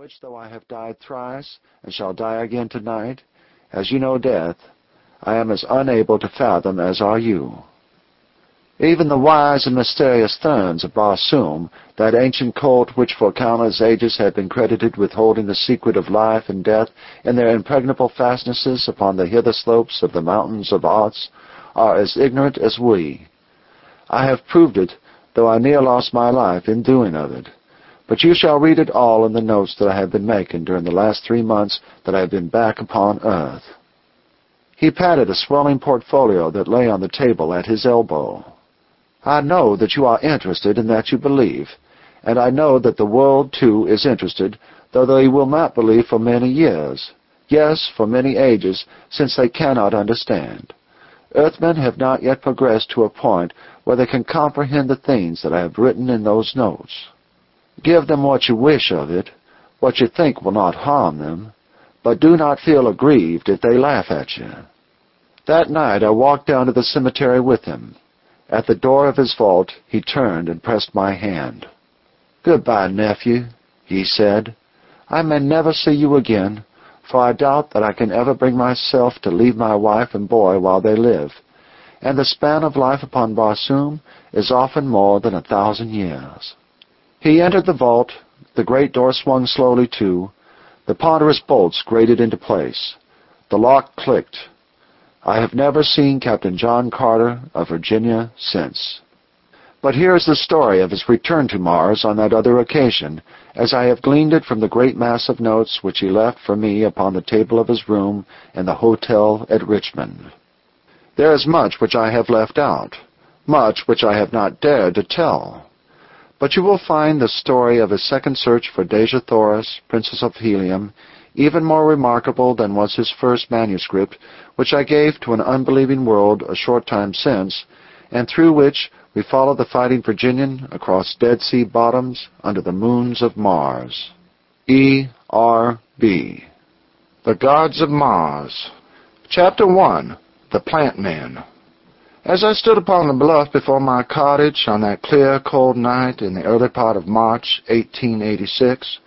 which, though I have died thrice, and shall die again tonight, as you know death, I am as unable to fathom as are you. Even the wise and mysterious Therns of Barsoom, that ancient cult which for countless ages had been credited with holding the secret of life and death in their impregnable fastnesses upon the hither slopes of the mountains of Otz, are as ignorant as we. I have proved it, though I near lost my life in doing of it. But you shall read it all in the notes that I have been making during the last three months that I have been back upon earth. He patted a swelling portfolio that lay on the table at his elbow. I know that you are interested and that you believe, and I know that the world, too, is interested, though they will not believe for many years. Yes, for many ages, since they cannot understand. Earthmen have not yet progressed to a point where they can comprehend the things that I have written in those notes. Give them what you wish of it, what you think will not harm them, but do not feel aggrieved if they laugh at you. That night I walked down to the cemetery with him. At the door of his vault he turned and pressed my hand. Goodbye, nephew, he said. I may never see you again, for I doubt that I can ever bring myself to leave my wife and boy while they live, and the span of life upon Barsoom is often more than a thousand years. He entered the vault, the great door swung slowly to, the ponderous bolts grated into place. The lock clicked. I have never seen Captain John Carter of Virginia since. But here is the story of his return to Mars on that other occasion, as I have gleaned it from the great mass of notes which he left for me upon the table of his room in the hotel at Richmond. There is much which I have left out, much which I have not dared to tell. But you will find the story of his second search for Dejah Thoris, Princess of Helium, even more remarkable than was his first manuscript, which I gave to an unbelieving world a short time since, and through which we followed the fighting Virginian across Dead Sea bottoms under the moons of Mars. E. R. B. The Gods of Mars. Chapter 1. The Plant Man. As I stood upon the bluff before my cottage on that clear, cold night in the early part of March, 1886,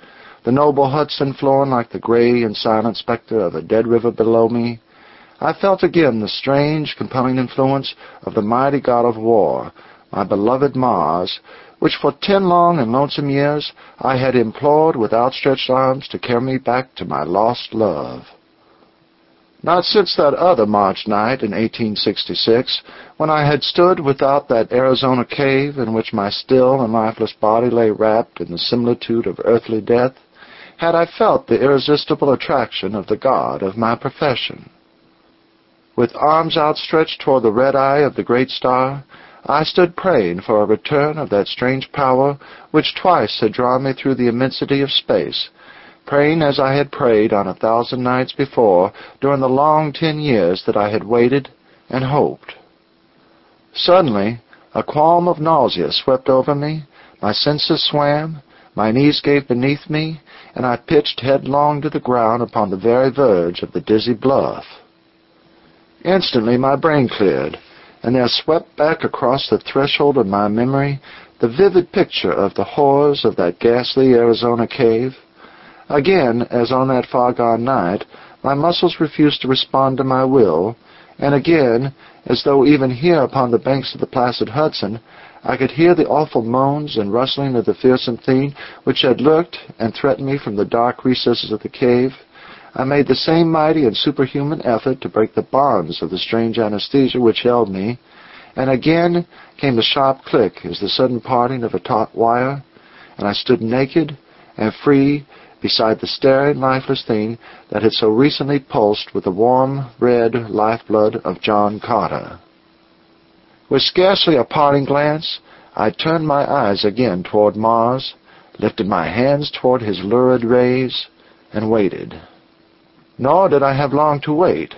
the noble Hudson flowing like the gray and silent spectre of a dead river below me, I felt again the strange, compelling influence of the mighty god of war, my beloved Mars, which for ten long and lonesome years I had implored with outstretched arms to carry me back to my lost love. Not since that other March night in 1866, when I had stood without that Arizona cave in which my still and lifeless body lay wrapped in the similitude of earthly death, had I felt the irresistible attraction of the God of my profession. With arms outstretched toward the red eye of the great star, I stood praying for a return of that strange power which twice had drawn me through the immensity of space praying as I had prayed on a thousand nights before during the long ten years that I had waited and hoped. Suddenly, a qualm of nausea swept over me, my senses swam, my knees gave beneath me, and I pitched headlong to the ground upon the very verge of the dizzy bluff. Instantly my brain cleared, and there swept back across the threshold of my memory the vivid picture of the horrors of that ghastly Arizona cave, Again, as on that far-gone night, my muscles refused to respond to my will, and again, as though even here upon the banks of the placid Hudson, I could hear the awful moans and rustling of the fearsome thing which had lurked and threatened me from the dark recesses of the cave, I made the same mighty and superhuman effort to break the bonds of the strange anesthesia which held me, and again came the sharp click as the sudden parting of a taut wire, and I stood naked and free beside the staring, lifeless thing that had so recently pulsed with the warm, red lifeblood of John Carter. With scarcely a parting glance, I turned my eyes again toward Mars, lifted my hands toward his lurid rays, and waited. Nor did I have long to wait,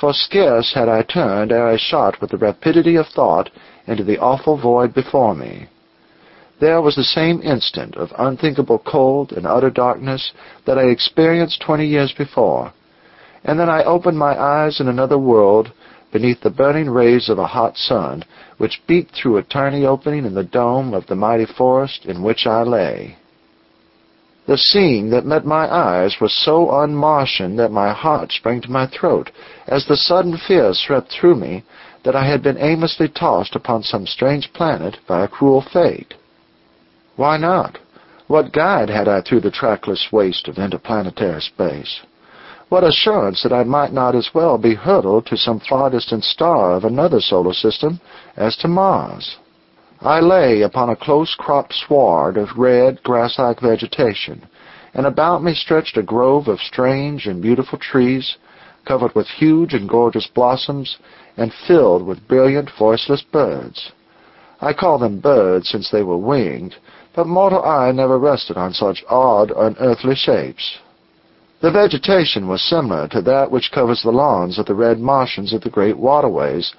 for scarce had I turned ere I shot with the rapidity of thought into the awful void before me. There was the same instant of unthinkable cold and utter darkness that I experienced twenty years before, and then I opened my eyes in another world beneath the burning rays of a hot sun which beat through a tiny opening in the dome of the mighty forest in which I lay. The scene that met my eyes was so un-Martian that my heart sprang to my throat as the sudden fear swept through me that I had been aimlessly tossed upon some strange planet by a cruel fate. Why not? What guide had I through the trackless waste of interplanetary space? What assurance that I might not as well be hurtled to some far distant star of another solar system as to Mars? I lay upon a close-cropped sward of red, grass-like vegetation, and about me stretched a grove of strange and beautiful trees, covered with huge and gorgeous blossoms, and filled with brilliant, voiceless birds. I call them birds since they were winged, but mortal eye never rested on such odd, unearthly shapes. The vegetation was similar to that which covers the lawns of the red Martians of the great waterways,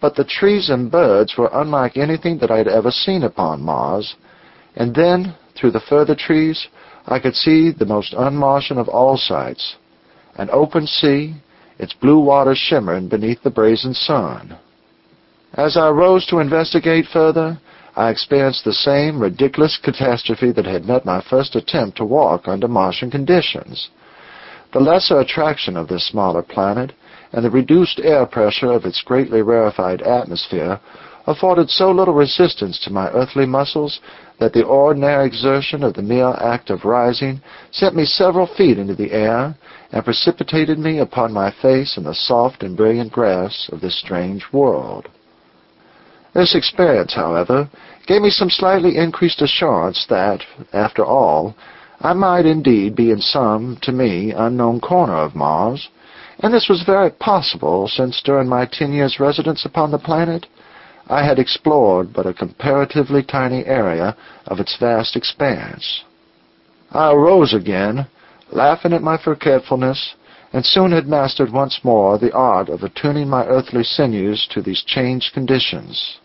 but the trees and birds were unlike anything that I had ever seen upon Mars. And then, through the further trees, I could see the most un-Martian of all sights, an open sea, its blue waters shimmering beneath the brazen sun. As I rose to investigate further, I experienced the same ridiculous catastrophe that had met my first attempt to walk under Martian conditions. The lesser attraction of this smaller planet and the reduced air pressure of its greatly rarefied atmosphere afforded so little resistance to my earthly muscles that the ordinary exertion of the mere act of rising sent me several feet into the air and precipitated me upon my face in the soft and brilliant grass of this strange world. This experience, however, gave me some slightly increased assurance that, after all, I might indeed be in some, to me, unknown corner of Mars, and this was very possible, since during my ten years' residence upon the planet, I had explored but a comparatively tiny area of its vast expanse. I arose again, laughing at my forgetfulness, and soon had mastered once more the art of attuning my earthly sinews to these changed conditions.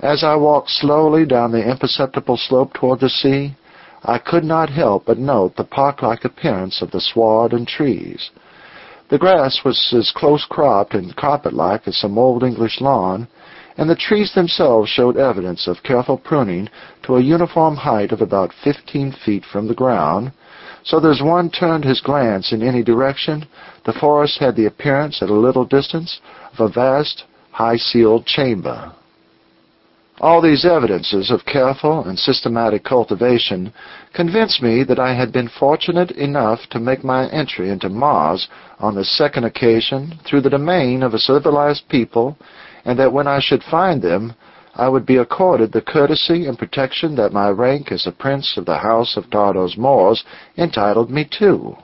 As I walked slowly down the imperceptible slope toward the sea, I could not help but note the park-like appearance of the sward and trees, the grass was as close-cropped and carpet-like as some old English lawn, and the trees themselves showed evidence of careful pruning to a uniform height of about fifteen feet from the ground, so that as one turned his glance in any direction, the forest had the appearance at a little distance of a vast, high-ceiled chamber. All these evidences of careful and systematic cultivation convinced me that I had been fortunate enough to make my entry into Mars on the second occasion through the domain of a civilized people, and that when I should find them, I would be accorded the courtesy and protection that my rank as a prince of the house of Tardos Mors entitled me to.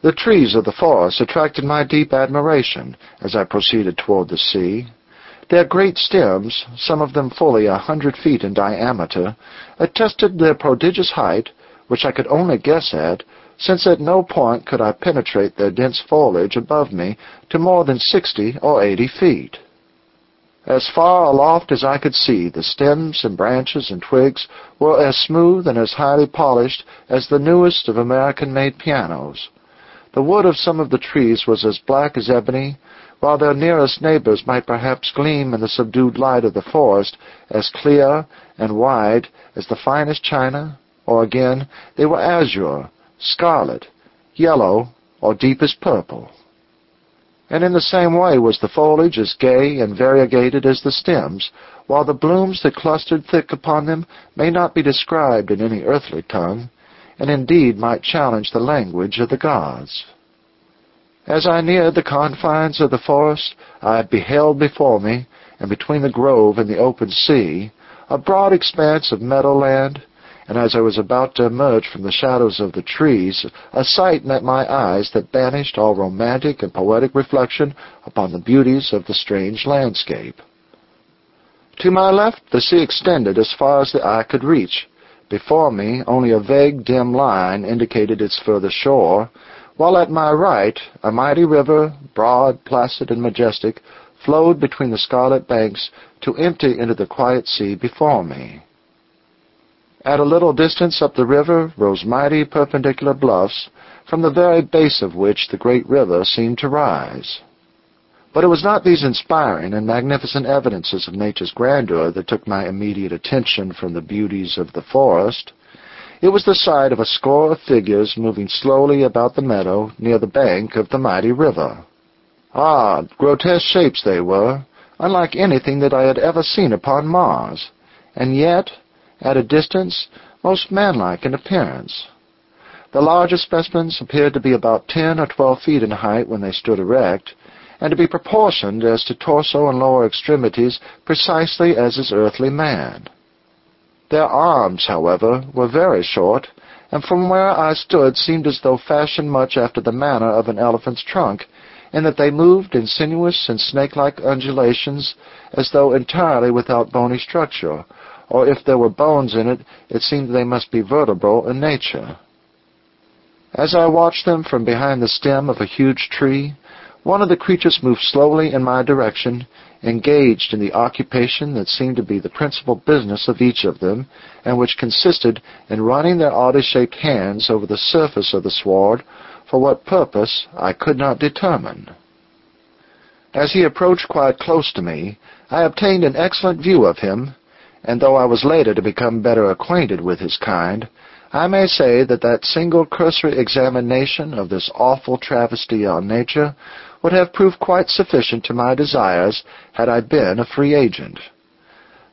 The trees of the forest attracted my deep admiration as I proceeded toward the sea, their great stems, some of them fully a hundred feet in diameter, attested their prodigious height, which I could only guess at, since at no point could I penetrate their dense foliage above me to more than sixty or eighty feet. As far aloft as I could see, the stems and branches and twigs were as smooth and as highly polished as the newest of American-made pianos. The wood of some of the trees was as black as ebony, while their nearest neighbors might perhaps gleam in the subdued light of the forest as clear and wide as the finest china, or again, they were azure, scarlet, yellow, or deepest purple. And in the same way was the foliage as gay and variegated as the stems, while the blooms that clustered thick upon them may not be described in any earthly tongue, and indeed might challenge the language of the gods. As I neared the confines of the forest, I beheld before me, and between the grove and the open sea, a broad expanse of meadowland, and as I was about to emerge from the shadows of the trees, a sight met my eyes that banished all romantic and poetic reflection upon the beauties of the strange landscape. To my left, the sea extended as far as the eye could reach. Before me, only a vague, dim line indicated its further shore, while at my right a mighty river, broad, placid, and majestic, flowed between the scarlet banks to empty into the quiet sea before me. At a little distance up the river rose mighty perpendicular bluffs, from the very base of which the great river seemed to rise. But it was not these inspiring and magnificent evidences of nature's grandeur that took my immediate attention from the beauties of the forest. It was the sight of a score of figures moving slowly about the meadow near the bank of the mighty river. Odd, grotesque shapes they were, unlike anything that I had ever seen upon Mars, and yet, at a distance, most manlike in appearance. The larger specimens appeared to be about ten or twelve feet in height when they stood erect, and to be proportioned as to torso and lower extremities precisely as is earthly man. Their arms, however, were very short, and from where I stood seemed as though fashioned much after the manner of an elephant's trunk, in that they moved in sinuous and snake-like undulations as though entirely without bony structure, or if there were bones in it, it seemed they must be vertebral in nature. As I watched them from behind the stem of a huge tree, one of the creatures moved slowly in my direction, engaged in the occupation that seemed to be the principal business of each of them, and which consisted in running their oddly-shaped hands over the surface of the sward, for what purpose I could not determine. As he approached quite close to me, I obtained an excellent view of him, and though I was later to become better acquainted with his kind, I may say that that single cursory examination of this awful travesty on nature would have proved quite sufficient to my desires had I been a free agent.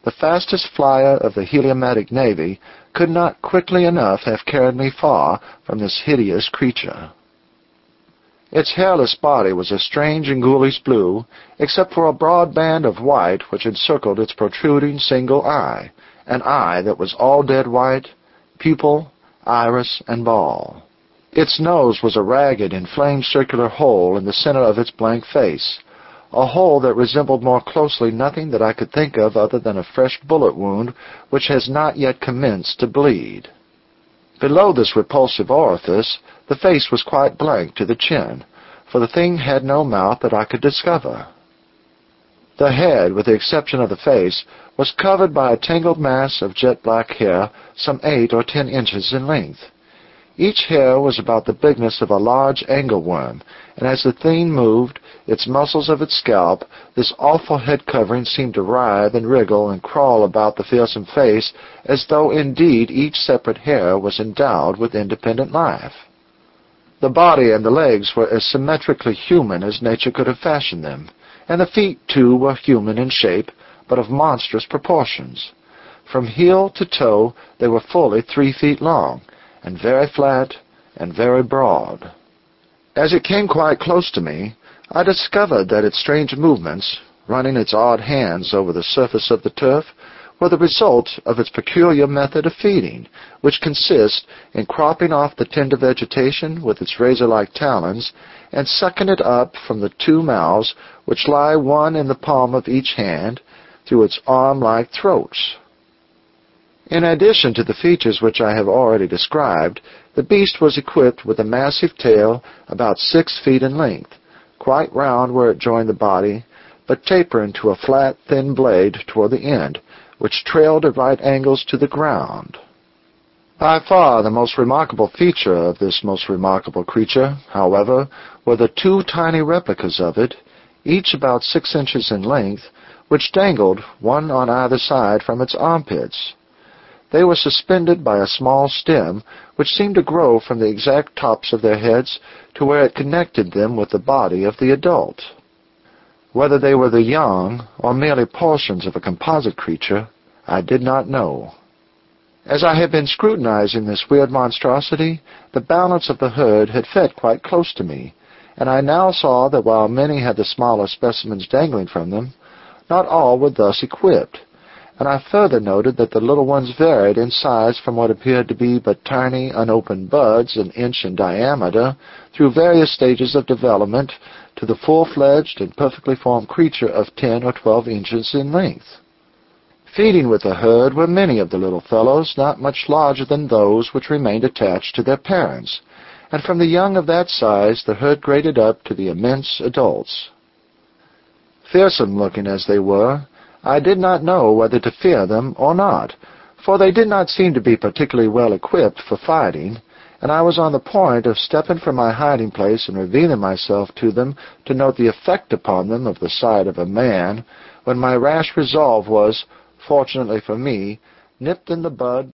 The fastest flyer of the Heliumetic navy could not quickly enough have carried me far from this hideous creature. Its hairless body was a strange and ghoulish blue, except for a broad band of white which encircled its protruding single eye, an eye that was all dead white, pupil, iris, and ball. Its nose was a ragged, inflamed circular hole in the center of its blank face, a hole that resembled more closely nothing that I could think of other than a fresh bullet wound which has not yet commenced to bleed. Below this repulsive orifice, the face was quite blank to the chin, for the thing had no mouth that I could discover. The head, with the exception of the face, was covered by a tangled mass of jet-black hair some eight or ten inches in length. Each hair was about the bigness of a large angleworm, and as the thing moved, its muscles of its scalp, this awful head covering seemed to writhe and wriggle and crawl about the fearsome face, as though indeed each separate hair was endowed with independent life. The body and the legs were as symmetrically human as nature could have fashioned them, and the feet, too, were human in shape, but of monstrous proportions. From heel to toe they were fully three feet long, and very flat and very broad. As it came quite close to me, I discovered that its strange movements, running its odd hands over the surface of the turf, were the result of its peculiar method of feeding, which consists in cropping off the tender vegetation with its razor-like talons and sucking it up from the two mouths which lie one in the palm of each hand through its arm-like throats. In addition to the features which I have already described, the beast was equipped with a massive tail about six feet in length, quite round where it joined the body, but tapering to a flat, thin blade toward the end, which trailed at right angles to the ground. By far the most remarkable feature of this most remarkable creature, however, were the two tiny replicas of it, each about six inches in length, which dangled, one on either side, from its armpits. They were suspended by a small stem, which seemed to grow from the exact tops of their heads to where it connected them with the body of the adult. Whether they were the young, or merely portions of a composite creature, I did not know. As I had been scrutinizing this weird monstrosity, the balance of the herd had fed quite close to me, and I now saw that while many had the smaller specimens dangling from them, not all were thus equipped and I further noted that the little ones varied in size from what appeared to be but tiny, unopened buds an inch in diameter through various stages of development to the full-fledged and perfectly formed creature of ten or twelve inches in length. Feeding with the herd were many of the little fellows, not much larger than those which remained attached to their parents, and from the young of that size the herd graded up to the immense adults. Fearsome-looking as they were, I did not know whether to fear them or not, for they did not seem to be particularly well equipped for fighting, and I was on the point of stepping from my hiding place and revealing myself to them to note the effect upon them of the sight of a man, when my rash resolve was, fortunately for me, nipped in the bud